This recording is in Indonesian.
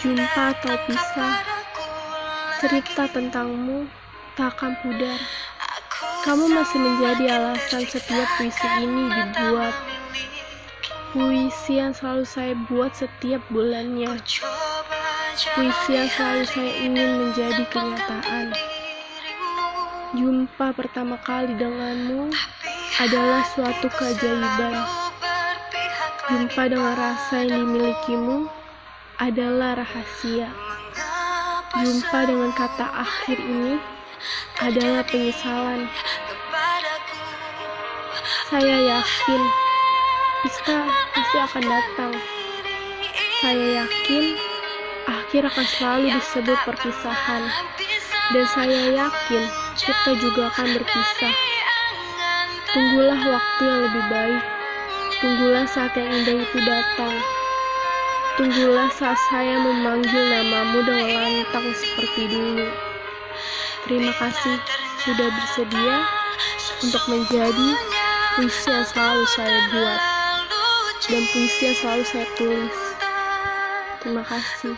Jumpa atau pisah, kepadaku cerita tentangmu tak akan pudar. Kamu masih menjadi alasan setiap puisi ini dibuat. Puisi yang selalu saya buat setiap bulannya. Puisi yang selalu saya ingin menjadi kenyataan. Jumpa pertama kali denganmu adalah suatu keajaiban. Jumpa dengan rasa yang dimilikimu adalah rahasia. Jumpa dengan kata akhir ini adalah penyesalan. Saya yakin Iska pasti akan datang. Saya yakin akhir akan selalu disebut perpisahan. Dan saya yakin kita juga akan berpisah. Tunggulah waktu yang lebih baik. Tunggulah saat yang indah itu datang. Tunggulah saat saya memanggil namamu dengan lantang seperti dulu. Terima kasih sudah bersedia untuk menjadi puisi yang selalu saya buat dan puisi yang selalu saya tulis. Terima kasih.